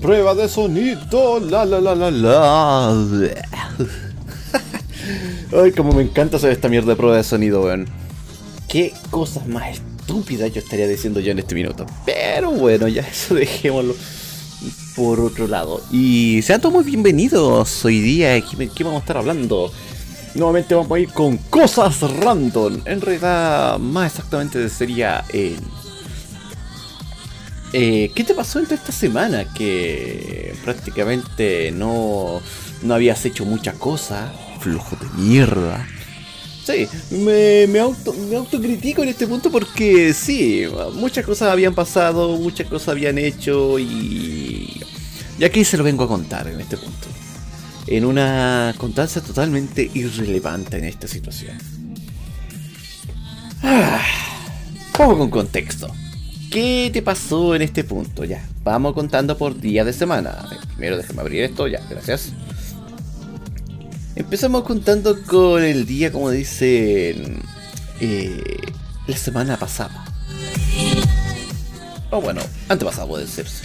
Prueba de sonido, la la la la la. Ay, como me encanta hacer esta mierda de prueba de sonido, weón. Qué cosas más estúpidas yo estaría diciendo yo en este minuto. Pero bueno, ya eso dejémoslo por otro lado. Y sean todos muy bienvenidos hoy día. ¿Qué, qué vamos a estar hablando? Nuevamente vamos a ir con cosas random. En realidad, más exactamente sería el eh, ¿Qué te pasó en toda esta semana? Que prácticamente no, no habías hecho mucha cosa. Flujo de mierda. Sí, me, me, auto, me autocritico en este punto porque sí, muchas cosas habían pasado, muchas cosas habían hecho y... Y aquí se lo vengo a contar en este punto. En una constancia totalmente irrelevante en esta situación. Ah, con contexto. ¿Qué te pasó en este punto? Ya, vamos contando por día de semana. Primero déjame abrir esto, ya, gracias. Empezamos contando con el día, como dicen, eh, la semana pasada. O bueno, antepasado puede serse.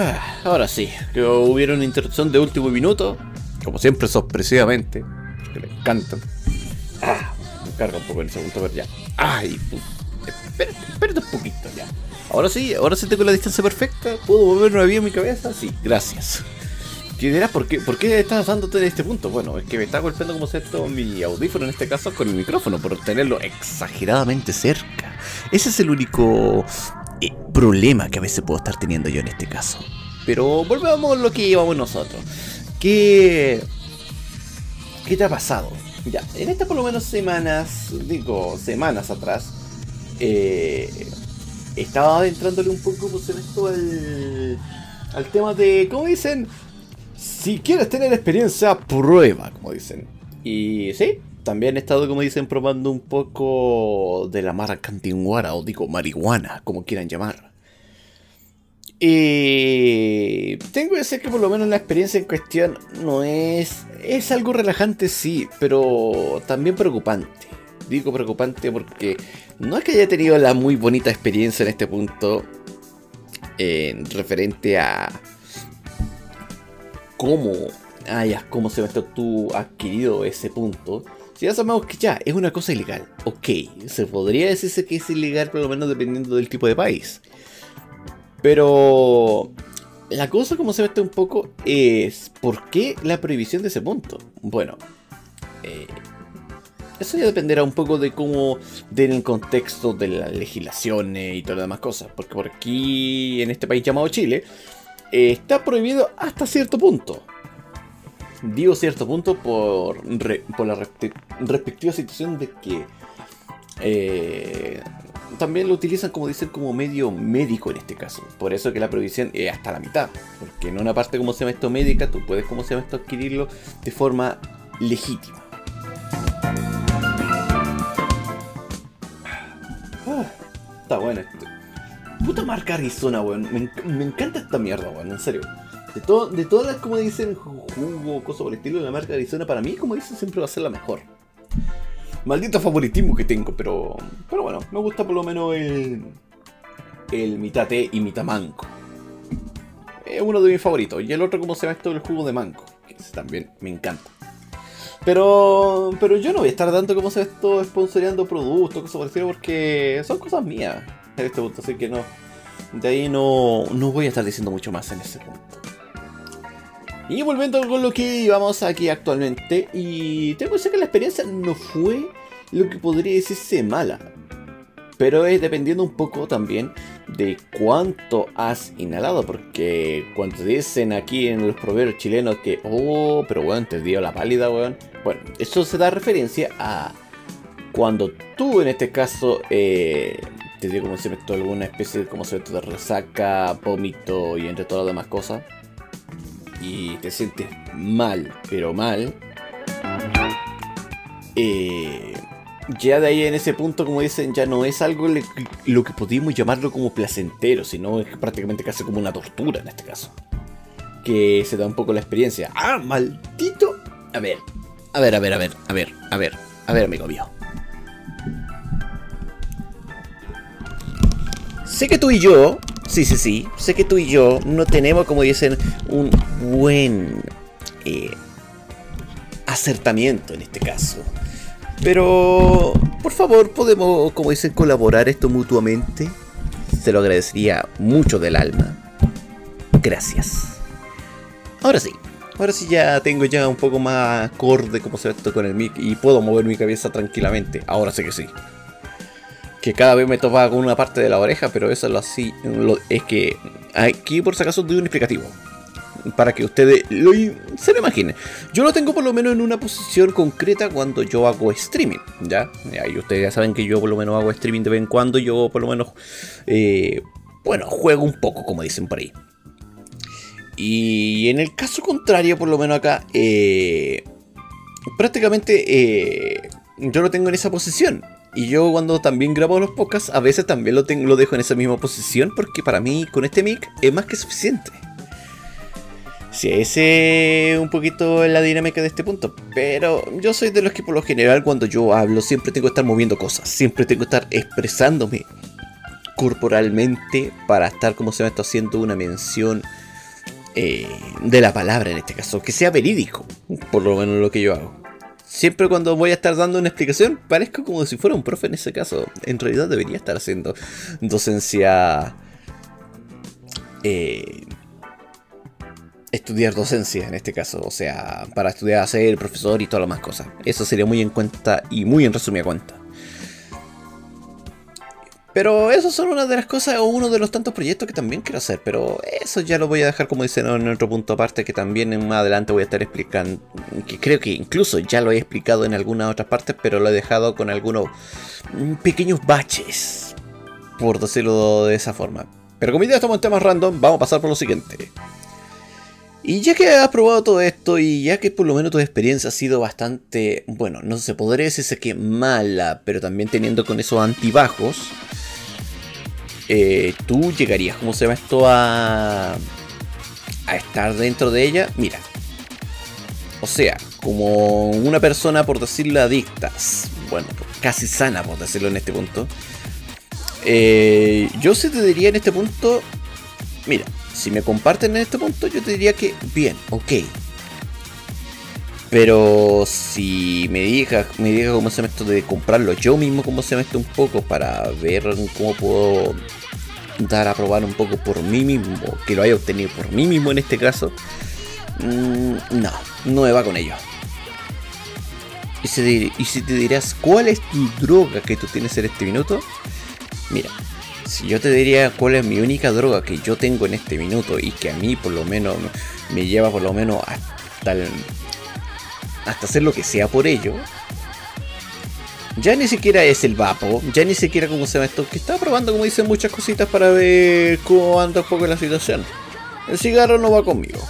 Ah, ahora sí, que hubiera una interrupción de último minuto, como siempre sorpresivamente, porque me encantan. Ah, me carga un poco en ese punto, pero ya. Ay, espérate, espérate un poquito ya. Ahora sí, ahora sí tengo la distancia perfecta. ¿Puedo mover una vía en mi cabeza? Sí, gracias. ¿Quién dirás por qué, por qué estás dándote en este punto? Bueno, es que me está golpeando como esto mi audífono en este caso con el micrófono por tenerlo exageradamente cerca. Ese es el único eh, problema que a veces puedo estar teniendo yo en este caso. Pero volvamos a lo que llevamos nosotros. ¿Qué, qué te ha pasado? Ya, en estas por lo menos semanas, digo, semanas atrás, eh, estaba adentrándole un poco pues, en esto al, al tema de, ¿cómo dicen? Si quieres tener experiencia, prueba, como dicen. Y sí, también he estado, como dicen, probando un poco de la marca antiguara, o digo marihuana, como quieran llamar. Y tengo que decir que por lo menos la experiencia en cuestión no es... Es algo relajante, sí, pero también preocupante. Digo preocupante porque no es que haya tenido la muy bonita experiencia en este punto en referente a cómo hayas, cómo se me tú adquirido ese punto. Si ya sabemos que ya es una cosa ilegal, ok, se podría decirse que es ilegal por lo menos dependiendo del tipo de país. Pero la cosa como se ve un poco es ¿por qué la prohibición de ese punto? Bueno, eh, eso ya dependerá un poco de cómo, del contexto de las legislaciones y todas las demás cosas. Porque por aquí, en este país llamado Chile, eh, está prohibido hasta cierto punto. Digo cierto punto por, por la respectiva situación de que eh, también lo utilizan como dicen como medio médico en este caso. Por eso que la prohibición es hasta la mitad. Porque en una parte como se llama esto médica, tú puedes como se llama esto adquirirlo de forma legítima. Ah, está bueno esto. Puta marca Arizona, weón. Me, encanta esta mierda, weón. En serio. De, todo, de todas las, como dicen, jugo, cosas por el estilo, la marca Arizona para mí, como dicen, siempre va a ser la mejor maldito favoritismo que tengo, pero, pero bueno, me gusta por lo menos el, el mitad y mitad manco. Es uno de mis favoritos. Y el otro, como se llama esto, el jugo de manco, que también me encanta. Pero, pero yo no voy a estar dando, como se llama esto, sponsoreando productos, cosas por el estilo, porque son cosas mías en este punto, así que no. De ahí no, no voy a estar diciendo mucho más en ese punto. Y volviendo con lo que íbamos aquí actualmente, y tengo que decir que la experiencia no fue lo que podría decirse mala. Pero es dependiendo un poco también de cuánto has inhalado. Porque cuando dicen aquí en los proverbios chilenos que, oh, pero bueno, te dio la pálida, weón. Bueno, eso se da referencia a cuando tú en este caso eh, te dio como se metió alguna especie de, como se de resaca, vómito y entre todas las demás cosas. Y te sientes mal, pero mal. Eh, ya de ahí en ese punto, como dicen, ya no es algo lo que podríamos llamarlo como placentero, sino es prácticamente casi como una tortura en este caso. Que se da un poco la experiencia. Ah, maldito. A ver, A ver, a ver, a ver, a ver, a ver, a ver, amigo mío. Sé que tú y yo, sí, sí, sí, sé que tú y yo no tenemos, como dicen, un buen eh, acertamiento en este caso. Pero, por favor, podemos, como dicen, colaborar esto mutuamente. Se lo agradecería mucho del alma. Gracias. Ahora sí, ahora sí ya tengo ya un poco más acorde como se ve esto con el mic y puedo mover mi cabeza tranquilamente. Ahora sí que sí que cada vez me topa con una parte de la oreja, pero eso es lo así. es que aquí por si acaso doy un explicativo. Para que ustedes lo, se lo imaginen. Yo lo tengo por lo menos en una posición concreta cuando yo hago streaming. ¿ya? Y ustedes ya saben que yo por lo menos hago streaming de vez en cuando. Yo por lo menos, eh, bueno, juego un poco, como dicen por ahí. Y en el caso contrario, por lo menos acá, eh, prácticamente eh, yo lo tengo en esa posición. Y yo cuando también grabo los podcasts, a veces también lo, tengo, lo dejo en esa misma posición porque para mí con este mic es más que suficiente. Si sí, ese es un poquito la dinámica de este punto. Pero yo soy de los que por lo general cuando yo hablo siempre tengo que estar moviendo cosas. Siempre tengo que estar expresándome corporalmente para estar como se me está haciendo una mención eh, de la palabra en este caso. Que sea verídico. Por lo menos lo que yo hago siempre cuando voy a estar dando una explicación, parezco como si fuera un profe en ese caso. En realidad debería estar haciendo docencia... Eh, estudiar docencia en este caso, o sea, para estudiar a ser profesor y todas las más cosas. Eso sería muy en cuenta y muy en resumida cuenta. Pero eso son una de las cosas o uno de los tantos proyectos que también quiero hacer. Pero eso ya lo voy a dejar como dicen en otro punto aparte que también más adelante voy a estar explicando. Que creo que incluso ya lo he explicado en algunas otras partes, pero lo he dejado con algunos pequeños baches. Por decirlo de esa forma. Pero como ya estamos en temas random, vamos a pasar por lo siguiente. Y ya que has probado todo esto y ya que por lo menos tu experiencia ha sido bastante, bueno, no se podría decirse que mala, pero también teniendo con esos antibajos, eh, tú llegarías, ¿cómo se llama esto? A, a estar dentro de ella. Mira. O sea, como una persona, por decirlo adicta, bueno, casi sana, por decirlo en este punto. Eh, yo se te diría en este punto, mira, si me comparten en este punto, yo te diría que bien, ok. Pero si me digas, me diga cómo se llama esto de comprarlo yo mismo, cómo se llama esto un poco para ver cómo puedo dar a probar un poco por mí mismo, que lo haya obtenido por mí mismo en este caso, mm, no, no me va con ello. Y si, y si te dirás, ¿cuál es tu droga que tú tienes en este minuto? Mira, si yo te diría cuál es mi única droga que yo tengo en este minuto y que a mí por lo menos me lleva por lo menos hasta, hasta hacer lo que sea por ello, ya ni siquiera es el vapo, ya ni siquiera como se llama esto, que estaba probando como dicen muchas cositas para ver cómo anda un poco la situación. El cigarro no va conmigo.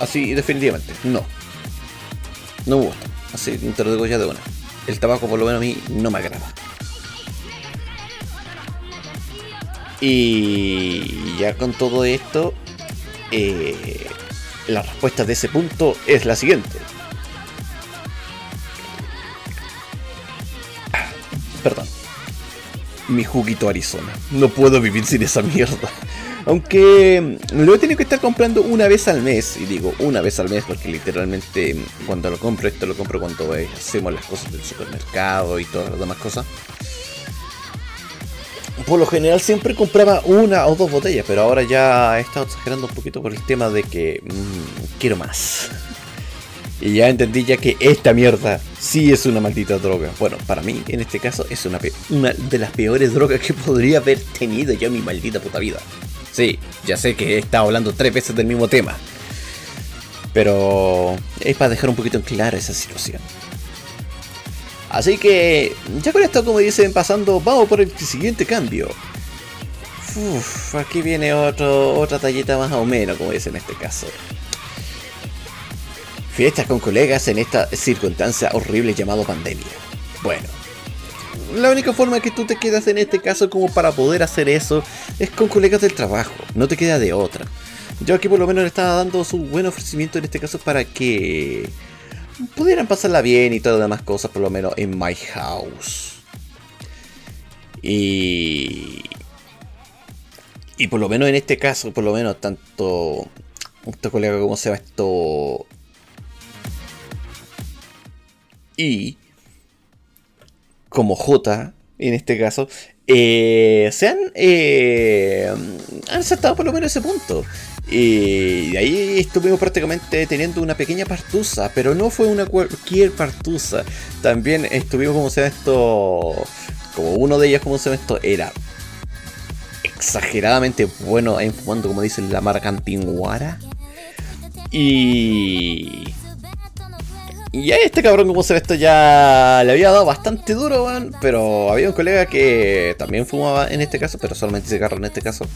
Así definitivamente, no. No me gusta. Así te lo digo ya de una. El tabaco por lo menos a mí no me agrada. Y ya con todo esto, eh, la respuesta de ese punto es la siguiente. Mi juguito Arizona. No puedo vivir sin esa mierda. Aunque lo he tenido que estar comprando una vez al mes. Y digo una vez al mes porque literalmente cuando lo compro, esto lo compro cuando hacemos las cosas del supermercado y todas las demás cosas. Por lo general siempre compraba una o dos botellas, pero ahora ya he estado exagerando un poquito por el tema de que mmm, quiero más. Y ya entendí ya que esta mierda sí es una maldita droga. Bueno, para mí, en este caso, es una, de las peores drogas que podría haber tenido yo en mi maldita puta vida. Sí, ya sé que he estado hablando tres veces del mismo tema. Pero es para dejar un poquito en clara esa situación. Así que, ya con esto, como dicen, pasando, vamos por el siguiente cambio. Uf, aquí viene otro, otra tallita más o menos, como dicen en este caso. Fiestas con colegas en esta circunstancia horrible llamado pandemia. Bueno, la única forma que tú te quedas en este caso como para poder hacer eso es con colegas del trabajo, no te queda de otra. Yo aquí por lo menos le estaba dando su buen ofrecimiento en este caso para que pudieran pasarla bien y todas las demás cosas, por lo menos en My House. Y. Y por lo menos en este caso, por lo menos tanto. Este colega como se va esto. Y. Como J, en este caso, eh, se han, eh, han saltado por lo menos ese punto. Y de ahí estuvimos prácticamente teniendo una pequeña partusa, pero no fue una cualquier partusa. También estuvimos, como se ve esto, como uno de ellos, como se ve esto, era exageradamente bueno en fumando, como dicen la marca Antinguara. Y y a este cabrón, como se ve esto, ya le había dado bastante duro, Pero había un colega que también fumaba en este caso, pero solamente cigarro en este caso.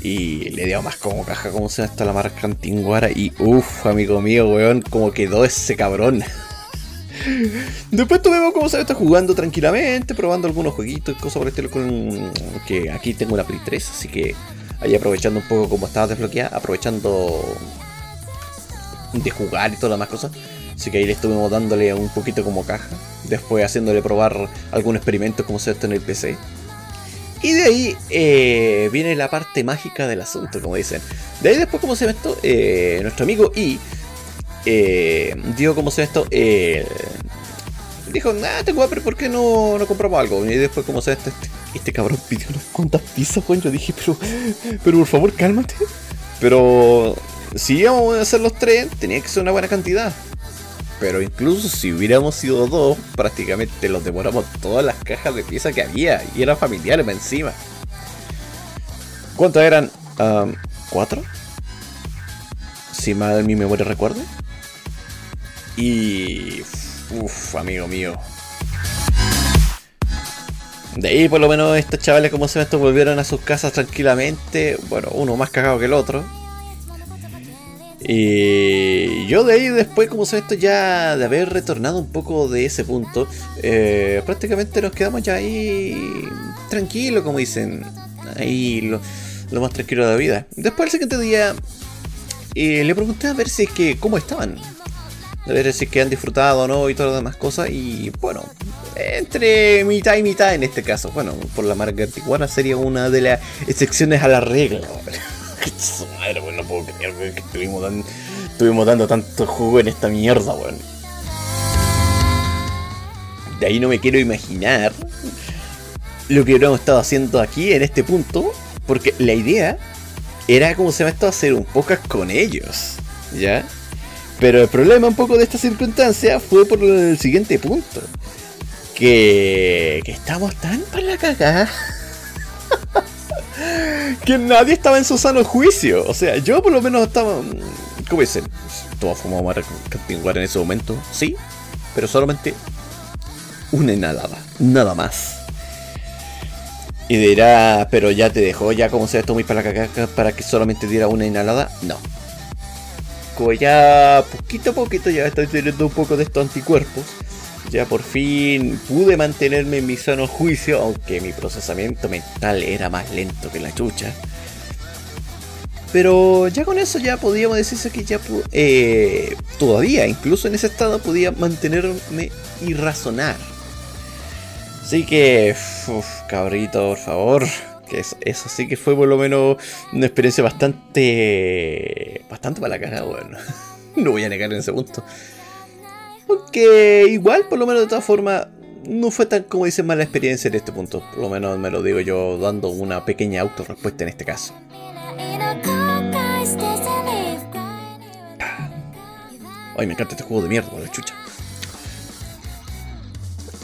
Y le dio más como caja, como se ve esto, la marca Antinguara. Y uff, amigo mío, weón, como quedó ese cabrón. Después tuvimos como se ve esto jugando tranquilamente, probando algunos jueguitos y cosas por el estilo. Con, que aquí tengo la Play 3, así que ahí aprovechando un poco como estaba desbloqueada, aprovechando de jugar y todas las demás cosas. Así que ahí le estuvimos dándole un poquito como caja. Después haciéndole probar algún experimento como se esto en el PC. Y de ahí eh, viene la parte mágica del asunto, como dicen. De ahí después, como se ve esto, eh, nuestro amigo I eh, dio como se ve esto, dijo, nah, tengo pero ¿por qué no, no compramos algo? Y después, como se ve esto, este, este, cabrón pidió unas cuantas pizzas, Yo dije, pero, pero por favor, cálmate. Pero si íbamos a hacer los tres, tenía que ser una buena cantidad. Pero incluso si hubiéramos sido dos, prácticamente los devoramos todas las cajas de piezas que había. Y eran familiares encima. ¿Cuántas eran? ¿Cuatro? Si mal mi memoria recuerda. Y... Uff, amigo mío. De ahí por lo menos estos chavales como se ven volvieron a sus casas tranquilamente. Bueno, uno más cagado que el otro. Y yo de ahí después, como se esto ya de haber retornado un poco de ese punto, eh, prácticamente nos quedamos ya ahí tranquilos, como dicen, ahí lo, más tranquilo de la vida. Después el siguiente día eh, le pregunté a ver si es que cómo estaban, a ver si es que han disfrutado o no y todas las demás cosas. Y bueno, entre mitad y mitad en este caso. Bueno, por la marca antiguana sería una de las excepciones a la regla. Madre, no puedo creer que estuvimos, dando, tanto jugo en esta mierda, weón. De ahí no me quiero imaginar lo que hubiéramos estado haciendo aquí en este punto, porque la idea era como se me estado hacer un podcast con ellos, ¿ya? Pero el problema un poco de esta circunstancia fue por el siguiente punto. Que, que estamos tan para la cagada que nadie estaba en su sano juicio. O sea, yo por lo menos estaba. ¿Cómo dicen? Todos fumamos campinguar en ese momento, sí, pero solamente una inhalada, nada más. Y dirá, pero ya te dejó, ya como se esto muy para caca para que solamente diera una inhalada. No. Como ya poquito a poquito ya estoy teniendo un poco de estos anticuerpos ya por fin pude mantenerme en mi sano juicio, aunque mi procesamiento mental era más lento que la chucha. Pero ya con eso ya podíamos decirse que ya eh, todavía, incluso en ese estado, podía mantenerme y razonar. Así que, cabrito, por favor. Que eso, sí que fue por lo menos una experiencia bastante. bastante para la cara, bueno. no voy a negar en ese punto. Aunque igual, por lo menos de todas formas, no fue tan como dicen mala experiencia en este punto. Por lo menos me lo digo yo dando una pequeña autorrespuesta en este caso. Ay, me encanta este juego de mierda, la chucha.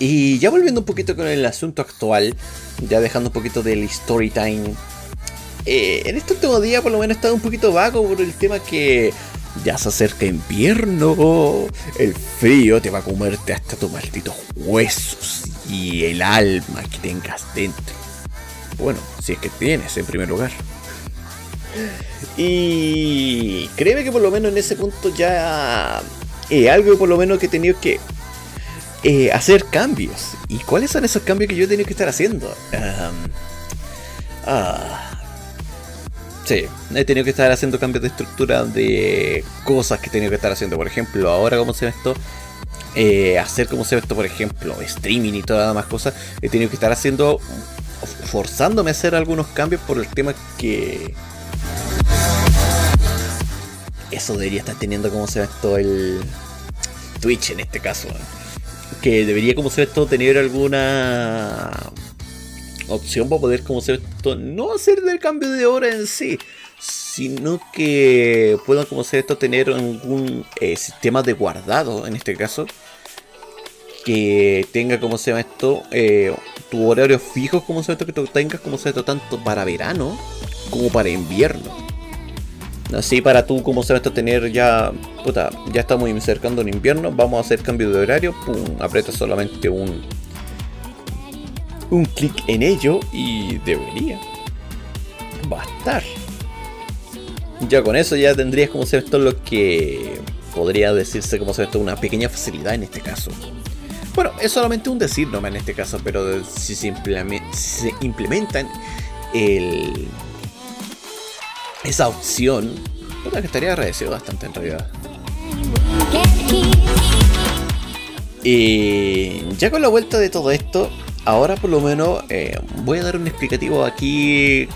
Y ya volviendo un poquito con el asunto actual, ya dejando un poquito del story time. Eh, en este último día por lo menos he estado un poquito vago por el tema que ya se acerca invierno, el frío te va a comerte hasta tus malditos huesos y el alma que tengas dentro. Bueno, si es que tienes en primer lugar. Y créeme que por lo menos en ese punto ya eh, algo por lo menos que he tenido que eh, hacer cambios. ¿Y cuáles son esos cambios que yo he tenido que estar haciendo? ah, Sí, he tenido que estar haciendo cambios de estructura de cosas que he tenido que estar haciendo. Por ejemplo, ahora, como se ve esto? Eh, hacer como se ve esto, por ejemplo, streaming y todas las demás cosas. He tenido que estar haciendo, forzándome a hacer algunos cambios por el tema que eso debería estar teniendo como se ve esto el Twitch en este caso. Que debería como se ve esto tener alguna opción para poder como se ve esto no hacer el cambio de hora en sí. Sino que puedan como se ve esto tener algún eh, sistema de guardado en este caso. Que tenga como se llama esto eh, tu horario fijo como se ve esto que tú tengas como se ve esto tanto para verano como para invierno Así para tú, como sabes, tener ya, puta, ya estamos acercando en invierno, vamos a hacer cambio de horario, pum, aprieta solamente un, un clic en ello y debería bastar. Ya con eso ya tendrías como se esto lo que podría decirse como se esto una pequeña facilidad en este caso. Bueno, es solamente un decir nomás en este caso, pero si se, se implementan el esa opción, que estaría agradecido bastante en realidad. Y ya con la vuelta de todo esto, ahora por lo menos eh, voy a dar un explicativo aquí, eh,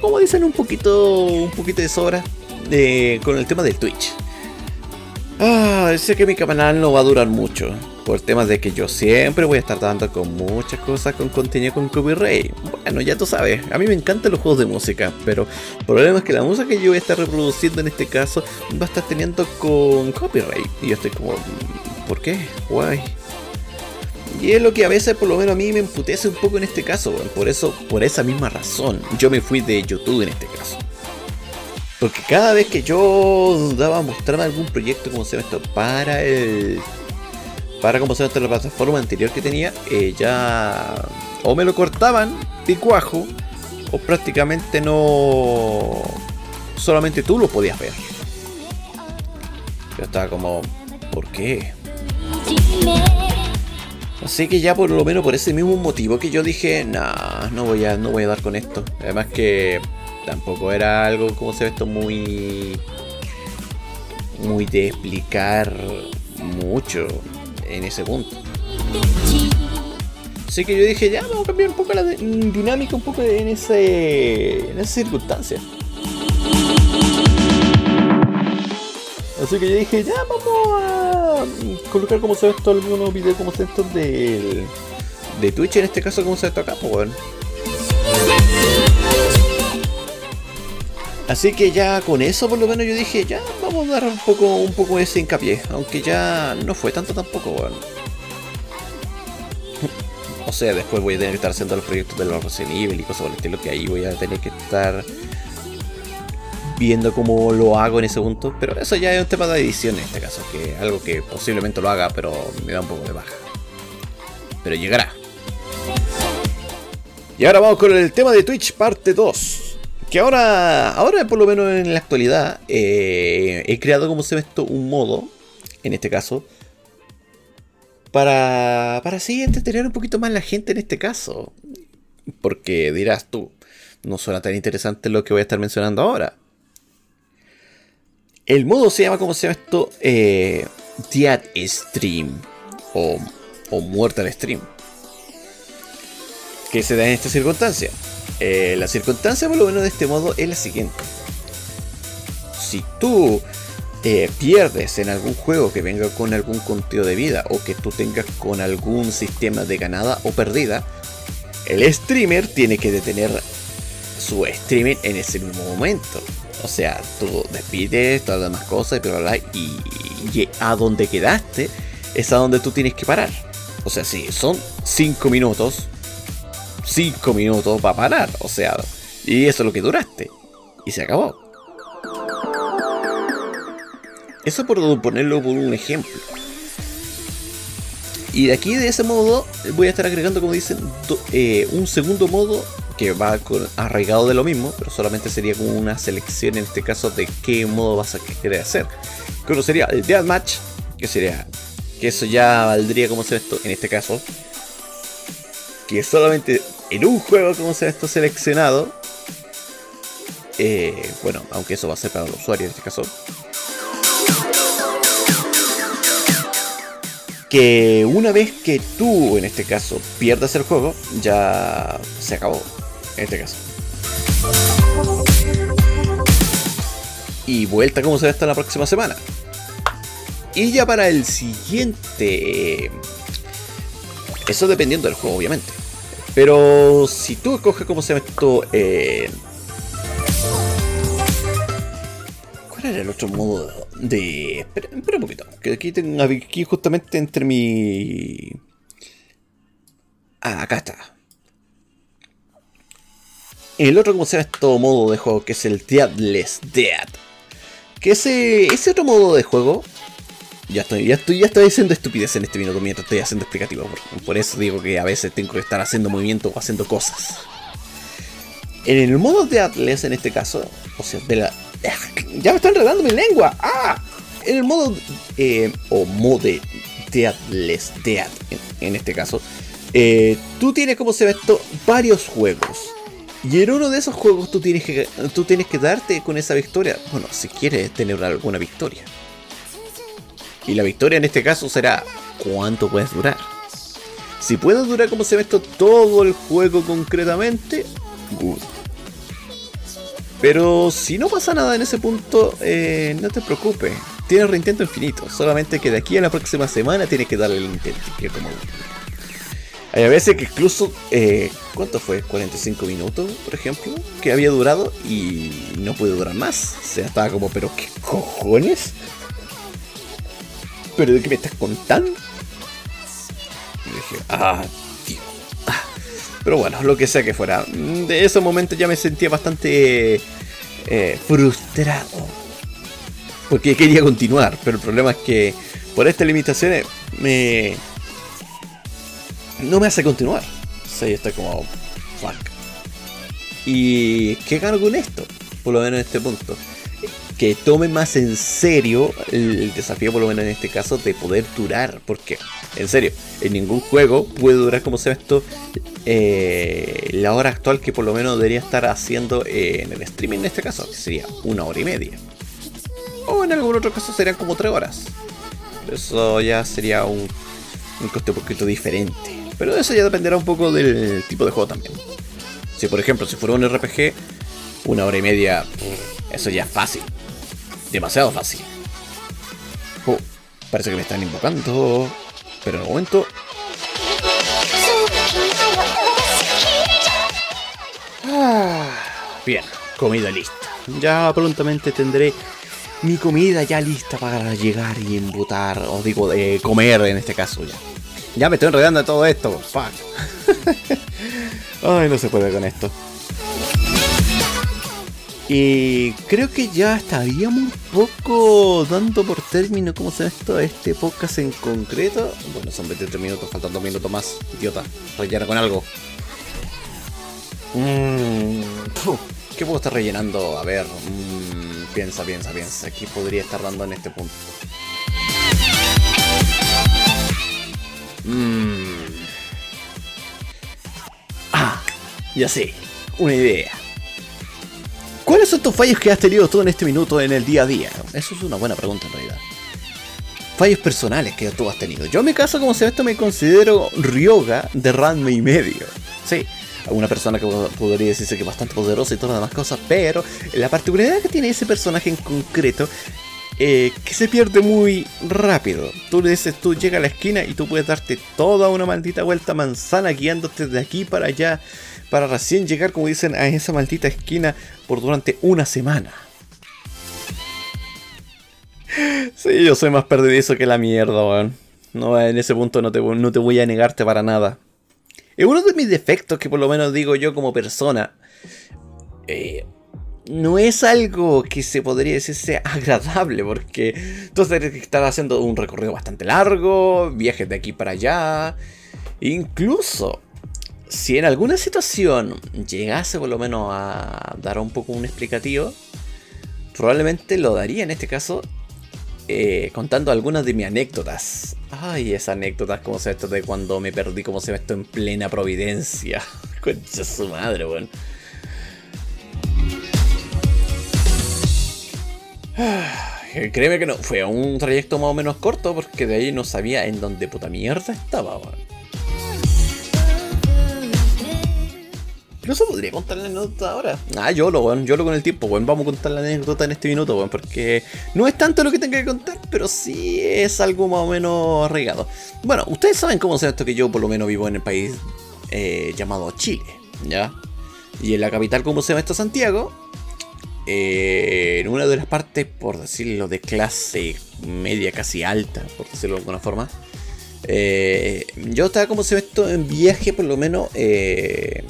como dicen, un poquito, un poquito de sobra eh, con el tema del Twitch. Ah, sé que mi canal no va a durar mucho por temas de que yo siempre voy a estar dando con muchas cosas con contenido con copyright. Bueno, ya tú sabes, a mí me encantan los juegos de música, pero el problema es que la música que yo voy a estar reproduciendo en este caso va a estar teniendo con copyright. Y yo estoy como, ¿por qué? Guay. Y es lo que a veces por lo menos a mí me emputece un poco en este caso, por eso, por esa misma razón, yo me fui de YouTube en este caso. Porque cada vez que yo daba a mostrarme algún proyecto como se llama esto para el para como se la plataforma anterior que tenía, eh, ya o me lo cortaban de cuajo, o prácticamente no. Solamente tú lo podías ver. Yo estaba como, ¿por qué? Así que ya por lo menos por ese mismo motivo que yo dije, nah, no voy a, no voy a dar con esto. Además que tampoco era algo como se ve esto muy muy de explicar mucho en ese punto. Así que yo dije, ya vamos a cambiar un poco la dinámica, un poco en, ese, en esa circunstancia. Así que yo dije, ya vamos colocar como se ve esto algunos videos como se estos de, de Twitch, en este caso como se ve esto acá, pues bueno. Así que ya con eso por lo menos yo dije, ya vamos a dar un poco, un poco ese hincapié, aunque ya no fue tanto tampoco, bueno. O sea, después voy a tener que estar haciendo los proyectos de los Resident Evil y cosas por el estilo que ahí voy a tener que estar viendo cómo lo hago en ese punto. Pero eso ya es un tema de edición en este caso, que algo que posiblemente lo haga, pero me da un poco de baja. Pero llegará. Y ahora vamos con el tema de Twitch parte 2. Que ahora, ahora por lo menos en la actualidad, eh, he creado como se ve esto un modo, en este caso, para, para así entretener un poquito más la gente en este caso. Porque dirás tú, no suena tan interesante lo que voy a estar mencionando ahora. El modo se llama, como se llama esto? Eh, Dead Stream o, o Muerta al Stream. Que se da en esta circunstancia eh, la circunstancia, por lo menos de este modo, es la siguiente. Si tú eh, pierdes en algún juego que venga con algún contenido de vida o que tú tengas con algún sistema de ganada o perdida, el streamer tiene que detener su streaming en ese mismo momento. O sea, tú despides todas las demás cosas y, y a donde quedaste es a donde tú tienes que parar. O sea, si son 5 minutos, 5 minutos para parar. O sea, y eso es lo que duraste. Y se acabó. Eso por ponerlo por un ejemplo. Y de aquí, de ese modo, voy a estar agregando, como dicen, eh, un segundo modo que va con, arraigado de lo mismo, pero solamente sería como una selección en este caso de qué modo vas a querer hacer. Que sería el Deathmatch, que sería, que eso ya valdría como ser esto en este caso, que solamente en un juego como sea esto seleccionado, eh, bueno, aunque eso va a ser para los usuarios en este caso, que una vez que tú, en este caso, pierdas el juego, ya se acabó, en este caso. Y vuelta como se ve hasta la próxima semana. Y ya para el siguiente... Eso dependiendo del juego, obviamente. Pero si tú escoges como se llama esto... Eh, ¿Cuál era el otro modo de... Espera, un poquito. Que aquí tengo aquí justamente entre mi... Ah, acá está. El otro, como se llama esto, modo de juego, que es el Deadless Dead. Que ese, ese otro modo de juego ya estoy, ya estoy, ya estoy diciendo estupidez en este minuto mientras estoy haciendo explicativo. Por, eso digo que a veces tengo que estar haciendo movimientos o haciendo cosas. En el modo de Atlas, en este caso, o sea, de la. Ya me está enredando mi lengua. ¡Ah! En el modo. Eh, o modo de Atlas, de en, este caso, eh, tú tienes, como se ve esto, varios juegos. Y en uno de esos juegos tú tienes que, tú tienes que darte con esa victoria. Bueno, si quieres tener alguna victoria. Y la victoria en este caso será cuánto puedes durar. Si puedes durar como se ve esto todo el juego concretamente, good. Pero si no pasa nada en ese punto, eh, no te preocupes. Tienes reintento infinito. Solamente que de aquí a la próxima semana tienes que darle el intento. como... Hay veces que incluso, eh, ¿cuánto fue? 45 minutos, por ejemplo, que había durado y no pude durar más. O sea, estaba como, pero ¿qué cojones? ¿pero de qué me estás contando? Y dije, ah, tío. Pero bueno, lo que sea que fuera. De ese momento ya me sentía bastante eh, frustrado. Porque quería continuar, pero el problema es que por estas limitaciones me... No me hace continuar. Sea, yo estoy como... Fuck. ¿Y qué gano con esto? Por lo menos en este punto que tome más en serio el desafío, por lo menos en este caso, de poder durar. Porque, en serio, en ningún juego puede durar como se ve esto eh, la hora actual que por lo menos debería estar haciendo en el streaming en este caso, sería una hora y media. O en algún otro caso serían como tres horas. Eso ya sería un, un coste un poquito diferente. Pero eso ya dependerá un poco del tipo de juego también. Si por ejemplo, si fuera un RPG, una hora y media, eso ya es fácil demasiado fácil. Oh, parece que me están invocando. Pero en el momento... Ah, bien, comida lista. Ya prontamente tendré mi comida ya lista para llegar y embutar, o digo, de comer en este caso ya. Ya me estoy enredando en todo esto, fuck. Ay, no se puede con esto. Y creo que ya estaríamos un poco dando por término, ¿cómo se esto? Este podcast en concreto. Bueno, son 23 minutos, faltan 2 minutos más. Idiota, rellena con algo. Mm, ¿Qué puedo estar rellenando? A ver, mm, piensa, piensa, piensa. ¿Qué podría estar dando en este punto? Mm. Ah, ya sé, una idea. ¿Cuáles son tus fallos que has tenido tú en este minuto en el día a día? Eso es una buena pregunta en realidad. Fallos personales que tú has tenido. Yo en mi caso, como se esto, me considero Ryoga de Ranma y medio. Sí, una persona que podría decirse que es bastante poderosa y todas las demás cosas, pero la particularidad que tiene ese personaje en concreto eh, que se pierde muy rápido. Tú le dices, tú llegas a la esquina y tú puedes darte toda una maldita vuelta manzana guiándote de aquí para allá para recién llegar, como dicen, a esa maldita esquina por durante una semana. Sí, yo soy más perdidizo que la mierda, weón. No, en ese punto no te, no te voy a negarte para nada. Es uno de mis defectos que por lo menos digo yo como persona. Eh, no es algo que se podría decir sea agradable, porque tú tienes que estar haciendo un recorrido bastante largo, viajes de aquí para allá. Incluso si en alguna situación llegase por lo menos a dar un poco un explicativo, probablemente lo daría en este caso eh, contando algunas de mis anécdotas. Ay, esas anécdotas, como se ve esto de cuando me perdí, como se ve esto en plena providencia. Concha su madre, weón. Créeme que no, fue un trayecto más o menos corto porque de ahí no sabía en dónde puta mierda estaba, weón. Incluso podría contar la anécdota ahora. Ah, yo lo, yo lo con el tiempo, weón. Vamos a contar la anécdota en este minuto, weón, porque no es tanto lo que tenga que contar, pero sí es algo más o menos arraigado. Bueno, ustedes saben cómo se esto que yo por lo menos vivo en el país eh, llamado Chile, ¿ya? Y en la capital, como se llama esto, Santiago, eh, en una de las partes, por decirlo, de clase media, casi alta, por decirlo de alguna forma, eh, yo estaba como se ve esto en viaje, por lo menos, eh,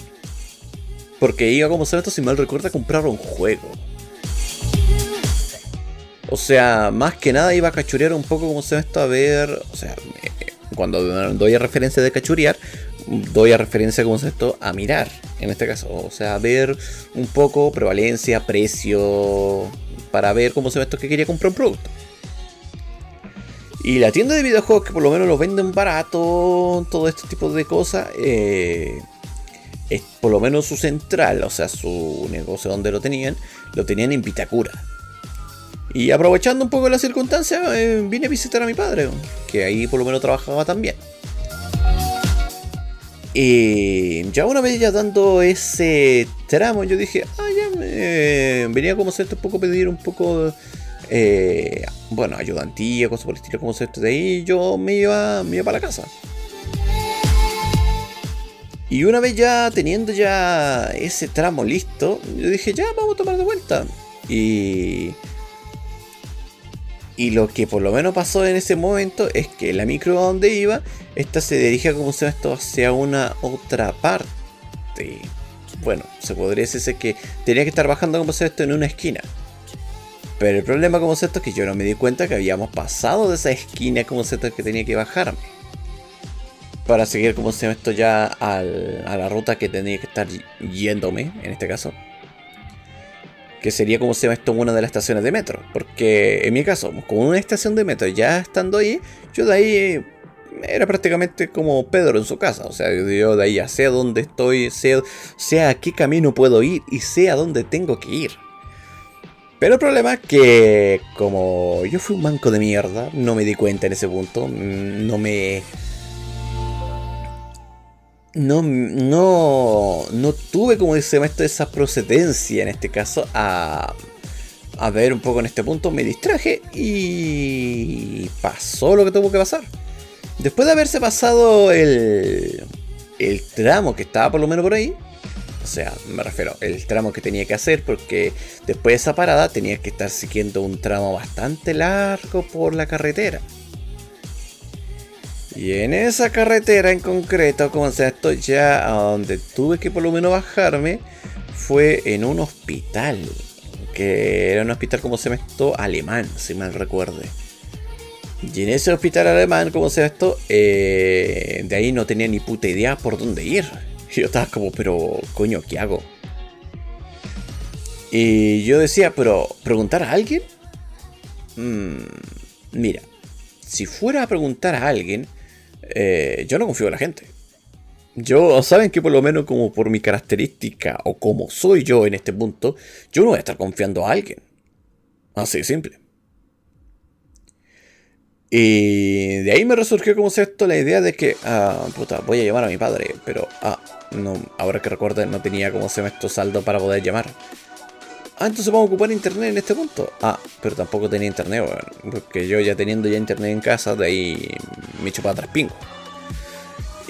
porque iba como se ve esto, si mal recuerdo, a comprar un juego. O sea, más que nada iba a cachurear un poco como se ve esto a ver, o sea, cuando doy a referencia de cachurear, doy a referencia como esto a mirar, en este caso, o sea, ver un poco prevalencia, precio, para ver cómo se ve esto que quería comprar un producto. Y la tienda de videojuegos que por lo menos lo venden barato, todo este tipo de cosas, eh, es por lo menos su central, o sea, su negocio donde lo tenían, lo tenían en Vitacura. Y aprovechando un poco la circunstancia, eh, vine a visitar a mi padre, que ahí por lo menos trabajaba también. Y ya una vez ya dando ese tramo, yo dije, ah, ya me... venía como cierto un poco pedir un poco, eh, bueno, ayudantía, cosas por el estilo, como cierto. De ahí yo me iba, me iba para la casa. Y una vez ya teniendo ya ese tramo listo, yo dije, ya vamos a tomar de vuelta. Y y lo que por lo menos pasó en ese momento es que la micro donde iba, esta se dirigía como se esto hacia una otra parte. Bueno, se podría decir que tenía que estar bajando como se esto en una esquina. Pero el problema como se esto es que yo no me di cuenta que habíamos pasado de esa esquina como se esto que tenía que bajarme. Para seguir como se esto ya a la ruta que tenía que estar yéndome, en este caso que sería como se llama esto una de las estaciones de metro. Porque en mi caso, con una estación de metro ya estando ahí, yo de ahí eh, era prácticamente como Pedro en su casa. O sea, yo de ahí ya sé a dónde estoy, sé, sé a qué camino puedo ir y sé a dónde tengo que ir. Pero el problema es que como yo fui un banco de mierda, no me di cuenta en ese punto, mm, no me no, no, no tuve, como dice esto, esa procedencia en este caso a, a ver un poco en este punto. Me distraje y pasó lo que tuvo que pasar. Después de haberse pasado el, el tramo que estaba por lo menos por ahí, o sea, me refiero, el tramo que tenía que hacer, porque después de esa parada tenía que estar siguiendo un tramo bastante largo por la carretera. Y en esa carretera en concreto, como sea, esto ya a donde tuve que por lo menos bajarme, fue en un hospital. Que era un hospital, como se llama esto, alemán, si mal recuerde. Y en ese hospital alemán, como se esto, eh, de ahí no tenía ni puta idea por dónde ir. Yo estaba como, pero coño, ¿qué hago? Y yo decía, pero ¿preguntar a alguien? Mm, mira, si fuera a preguntar a alguien, eh, yo no confío en la gente. Yo, saben que por lo menos como por mi característica o como soy yo en este punto, yo no voy a estar confiando a alguien. Así de simple. Y de ahí me resurgió como esto la idea de que, ah, voy a llamar a mi padre, pero, ah, no, ahora que recuerdo no tenía como se me saldo para poder llamar. Ah, entonces vamos a ocupar internet en este punto. Ah, pero tampoco tenía internet, Porque yo ya teniendo ya internet en casa, de ahí me echo para atrás pingo.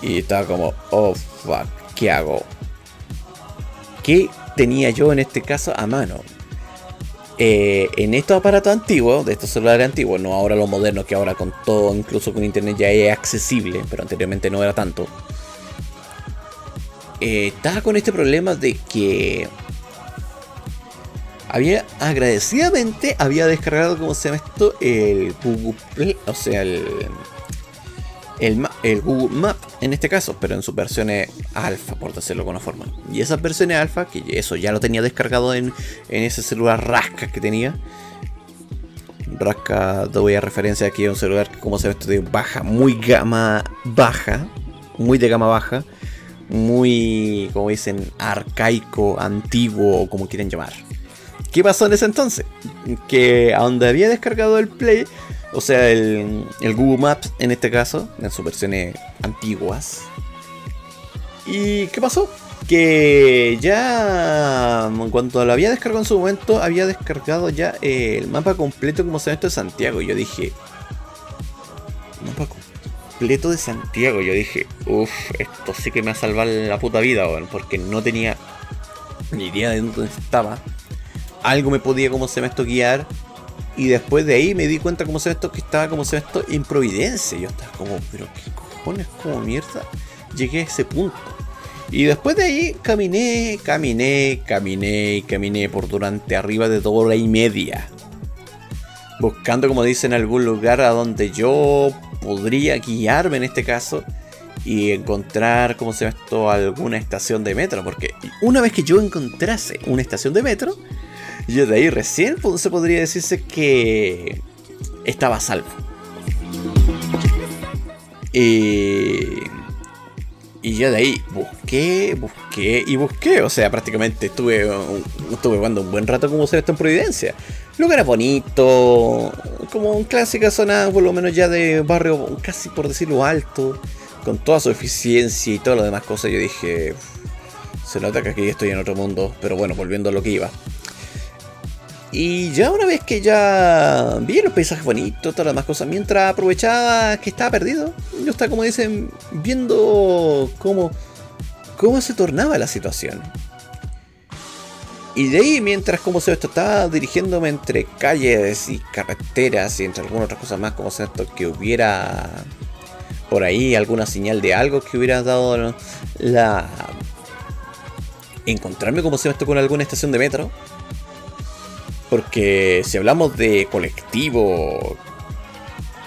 Y estaba como, oh fuck, ¿qué hago? ¿Qué tenía yo en este caso a mano? Eh, en estos aparatos antiguos, de estos celulares antiguos, no ahora los modernos, que ahora con todo, incluso con internet ya es accesible, pero anteriormente no era tanto. Eh, estaba con este problema de que había agradecidamente había descargado, como se llama esto? El Google o sea, el, el, Google Map en este caso, pero en sus versiones alfa, por decirlo de alguna forma. Y esas versiones alfa, que eso ya lo tenía descargado en, en ese celular rasca que tenía. Rasca, doy a referencia aquí a un celular que, como se ve, esto de baja, muy gama baja, muy de gama baja, muy, como dicen, arcaico, antiguo, o como quieren llamar ¿Qué pasó en ese entonces? Que a donde había descargado el Play, o sea, el, el Google Maps en este caso, en sus versiones antiguas. ¿Y qué pasó? Que ya cuando lo había descargado en su momento, había descargado ya el mapa completo como se ve esto de Santiago. Yo dije, mapa completo de Santiago. Yo dije, uff, esto sí que me va a salvar la puta vida, porque no tenía ni idea de dónde estaba. Algo me podía como se me esto guiar. Y después de ahí me di cuenta como se esto que estaba como se esto en Providencia. Yo estaba como, pero qué cojones, como mierda. Llegué a ese punto. Y después de ahí caminé, caminé, caminé, caminé por durante arriba de dos y media. Buscando, como dicen, algún lugar a donde yo podría guiarme en este caso y encontrar, como se llama esto, alguna estación de metro. Porque una vez que yo encontrase una estación de metro, yo de ahí recién se podría decirse que estaba a salvo. Y, y yo de ahí busqué, busqué y busqué. O sea, prácticamente estuve, estuve jugando un buen rato como se esto en Providencia. Lugar bonito, como un clásica zona, por lo menos ya de barrio, casi por decirlo alto con toda su eficiencia y todas las demás cosas, yo dije, se nota que aquí estoy en otro mundo, pero bueno, volviendo a lo que iba. Y ya una vez que ya vi los paisajes bonitos, todas las demás cosas, mientras aprovechaba que estaba perdido, yo estaba, como dicen, viendo cómo, cómo se tornaba la situación. Y de ahí, mientras como se estaba dirigiéndome entre calles y carreteras y entre algunas otras cosas más, como se esto que hubiera por ahí alguna señal de algo que hubiera dado la... Encontrarme como se me con alguna estación de metro. Porque si hablamos de colectivo,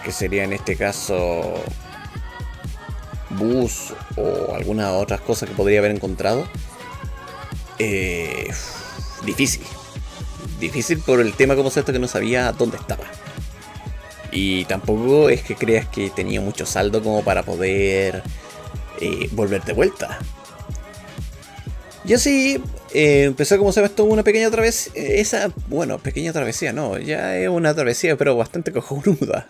que sería en este caso bus o alguna otras cosas que podría haber encontrado, eh, difícil. Difícil por el tema como esto que no sabía dónde estaba. Y tampoco es que creas que tenía mucho saldo como para poder eh, volver de vuelta. Y así eh, empezó como se ve esto una pequeña travesía. Esa, bueno, pequeña travesía, no, ya es una travesía, pero bastante cojonuda.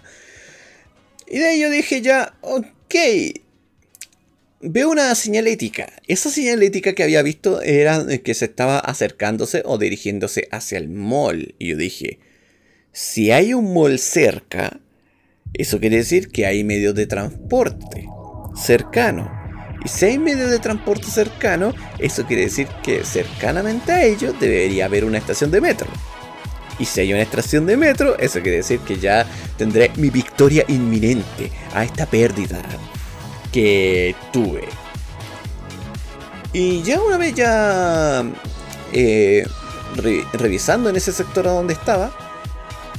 Y de ahí yo dije ya, ok. Veo una señalética. Esa señalética que había visto era que se estaba acercándose o dirigiéndose hacia el mall. Y yo dije, si hay un mall cerca, eso quiere decir que hay medios de transporte cercano. Y hay medios de transporte cercano, eso quiere decir que cercanamente a ellos debería haber una estación de metro. Y si hay una estación de metro, eso quiere decir que ya tendré mi victoria inminente a esta pérdida que tuve. Y ya una vez ya eh, revisando en ese sector a donde estaba,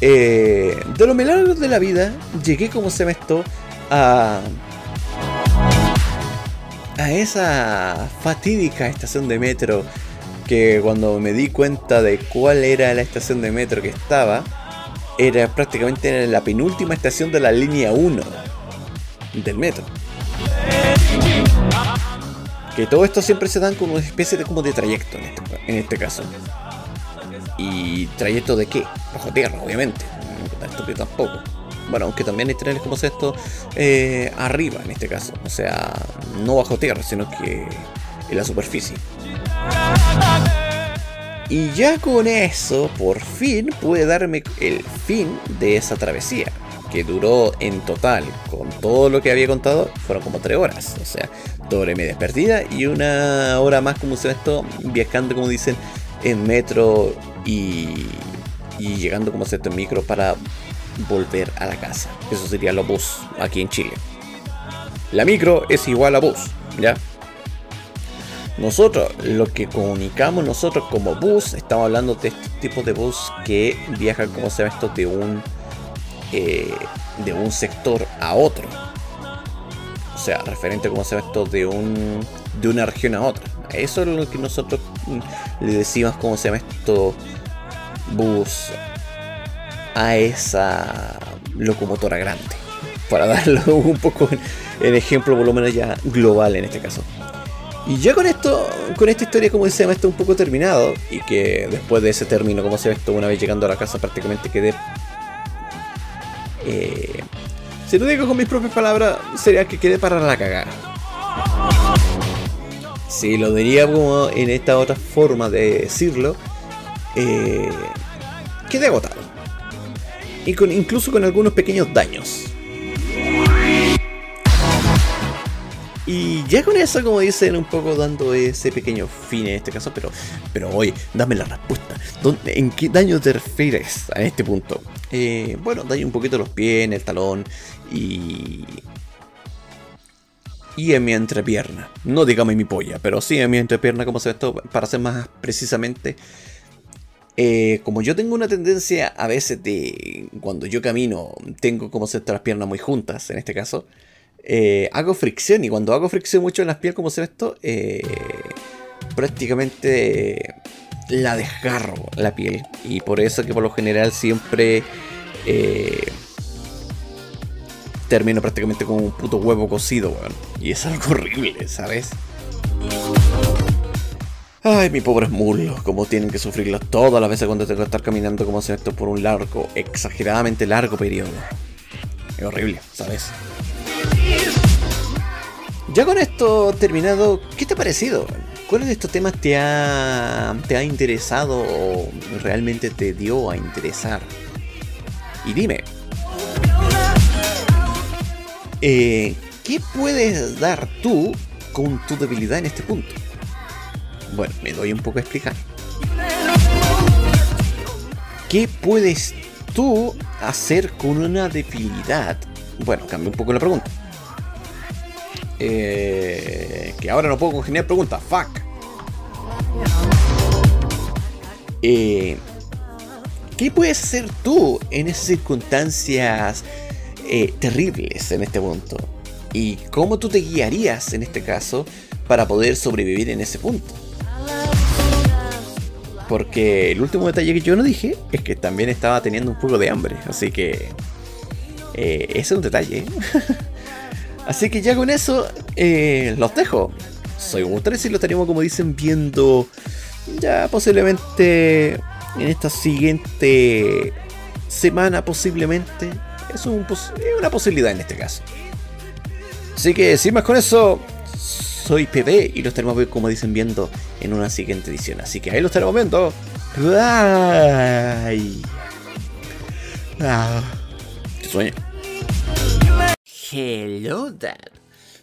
eh, de los milagros de la vida, llegué como se me a. a esa fatídica estación de metro. Que cuando me di cuenta de cuál era la estación de metro que estaba, era prácticamente la penúltima estación de la línea 1 del metro. Que todo esto siempre se dan como una especie de, como de trayecto en este, en este caso. ¿Y trayecto de qué? Bajo tierra, obviamente. No tan estúpido tampoco. Bueno, aunque también hay trenes como esto eh, arriba en este caso. O sea, no bajo tierra, sino que en la superficie. Y ya con eso, por fin, pude darme el fin de esa travesía. Que duró en total, con todo lo que había contado, fueron como 3 horas. O sea, y media perdida y una hora más, como se esto, viajando, como dicen, en metro y, llegando como cierto micro para volver a la casa. Eso sería lo bus aquí en Chile. La micro es igual a bus, ¿ya? Nosotros, lo que comunicamos nosotros como bus, estamos hablando de este tipo de bus que viajan como se llama esto de un eh, de un sector a otro. O sea, referente como se llama esto de un de una región a otra. Eso es lo que nosotros le decimos, como se llama esto, bus a esa locomotora grande. Para darlo un poco en ejemplo, por lo menos ya global en este caso. Y ya con esto, con esta historia, como se llama, está un poco terminado. Y que después de ese término, como se ve esto, una vez llegando a la casa, prácticamente quedé. Eh, si lo digo con mis propias palabras, sería que quedé para la cagada. Si lo diría como en esta otra forma de decirlo, eh, quedé agotado. Y con, incluso con algunos pequeños daños. Y ya con eso, como dicen, un poco dando ese pequeño fin en este caso, pero, pero oye, dame la respuesta. ¿En qué daño te refieres a este punto? Eh, bueno, daño un poquito los pies, en el talón y... Y en mi entrepierna. No digamos en mi polla, pero sí en mi entrepierna, como se ve esto, para ser más precisamente. Eh, como yo tengo una tendencia a veces de cuando yo camino, tengo como se las piernas muy juntas en este caso. Eh, hago fricción y cuando hago fricción mucho en las piel, como se ve esto, eh, prácticamente la desgarro la piel. Y por eso que por lo general siempre termino prácticamente como un puto huevo cocido, Y es algo horrible, ¿sabes? Ay, mi pobre muslos, como tienen que sufrirlo todas las veces cuando tengo que estar caminando como se esto por un largo, exageradamente largo periodo. Es horrible, ¿sabes? Ya con esto terminado, ¿qué te ha parecido? ¿Cuál de estos temas te ha, te ha interesado o realmente te dio a interesar? Y dime, eh, ¿qué puedes dar tú con tu debilidad en este punto? Bueno, me doy un poco a explicar. ¿Qué puedes tú hacer con una debilidad? Bueno, cambio un poco la pregunta. Eh, que ahora no puedo congeniar preguntas. Fuck. Eh, ¿Qué puedes hacer tú en esas circunstancias eh, terribles en este punto? ¿Y cómo tú te guiarías en este caso para poder sobrevivir en ese punto? Porque el último detalle que yo no dije es que también estaba teniendo un poco de hambre. Así que... ese es un detalle. Así que ya con eso eh, los dejo. Soy Gustres y lo estaríamos, como dicen, viendo ya posiblemente en esta siguiente semana, posiblemente. Es, una posibilidad en este caso. Así que sin más con eso, soy PP y lo estaremos, como dicen, viendo en una siguiente edición. Así que ahí lo estaremos viendo. Bye. Ah, qué sueño. Hello Dad.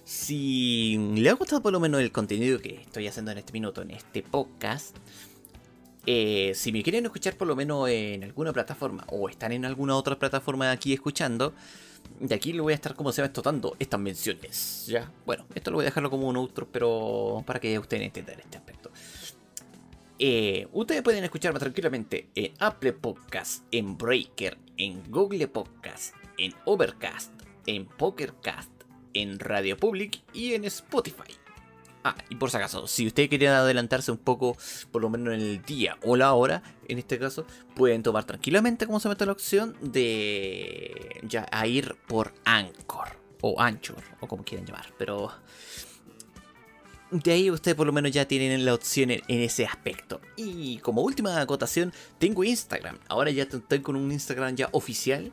Si le ha gustado por lo menos el contenido que estoy haciendo en este minuto, en este podcast, eh, si me quieren escuchar por lo menos en alguna plataforma o están en alguna otra plataforma aquí escuchando, de aquí le voy a estar como se va estotando estas menciones. Ya, bueno, esto lo voy a dejarlo como un outro, pero para que ustedes entiendan este aspecto. Eh, ustedes pueden escucharme tranquilamente en Apple Podcast, en Breaker, en Google Podcast, en Overcast, en PokerCast, en Radio Public y en Spotify. Ah, y por si acaso, si ustedes quieren adelantarse un poco, por lo menos en el día o la hora, en este caso, pueden tomar tranquilamente como se mete la opción de ya a ir por Anchor o Anchor o como quieran llamar, pero de ahí ustedes por lo menos ya tienen la opción en, en, ese aspecto. Y como última acotación, tengo Instagram. Ahora ya estoy con un Instagram ya oficial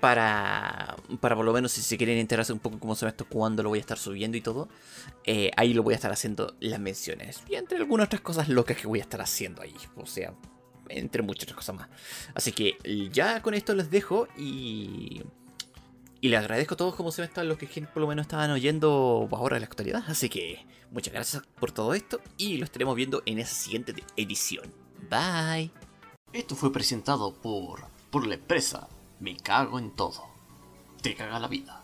para, para por lo menos si se quieren enterarse un poco cómo se ve esto, cuándo lo voy a estar subiendo y todo, eh, ahí lo voy a estar haciendo las menciones. Y entre algunas otras cosas locas que voy a estar haciendo ahí. O sea, entre muchas otras cosas más. Así que ya con esto les dejo y... Y les agradezco a todos como se ven los que por lo menos estaban oyendo ahora en la actualidad. Así que muchas gracias por todo esto y lo estaremos viendo en esa siguiente edición. Bye. Esto fue presentado por, por la empresa me cago en todo. Te caga la vida.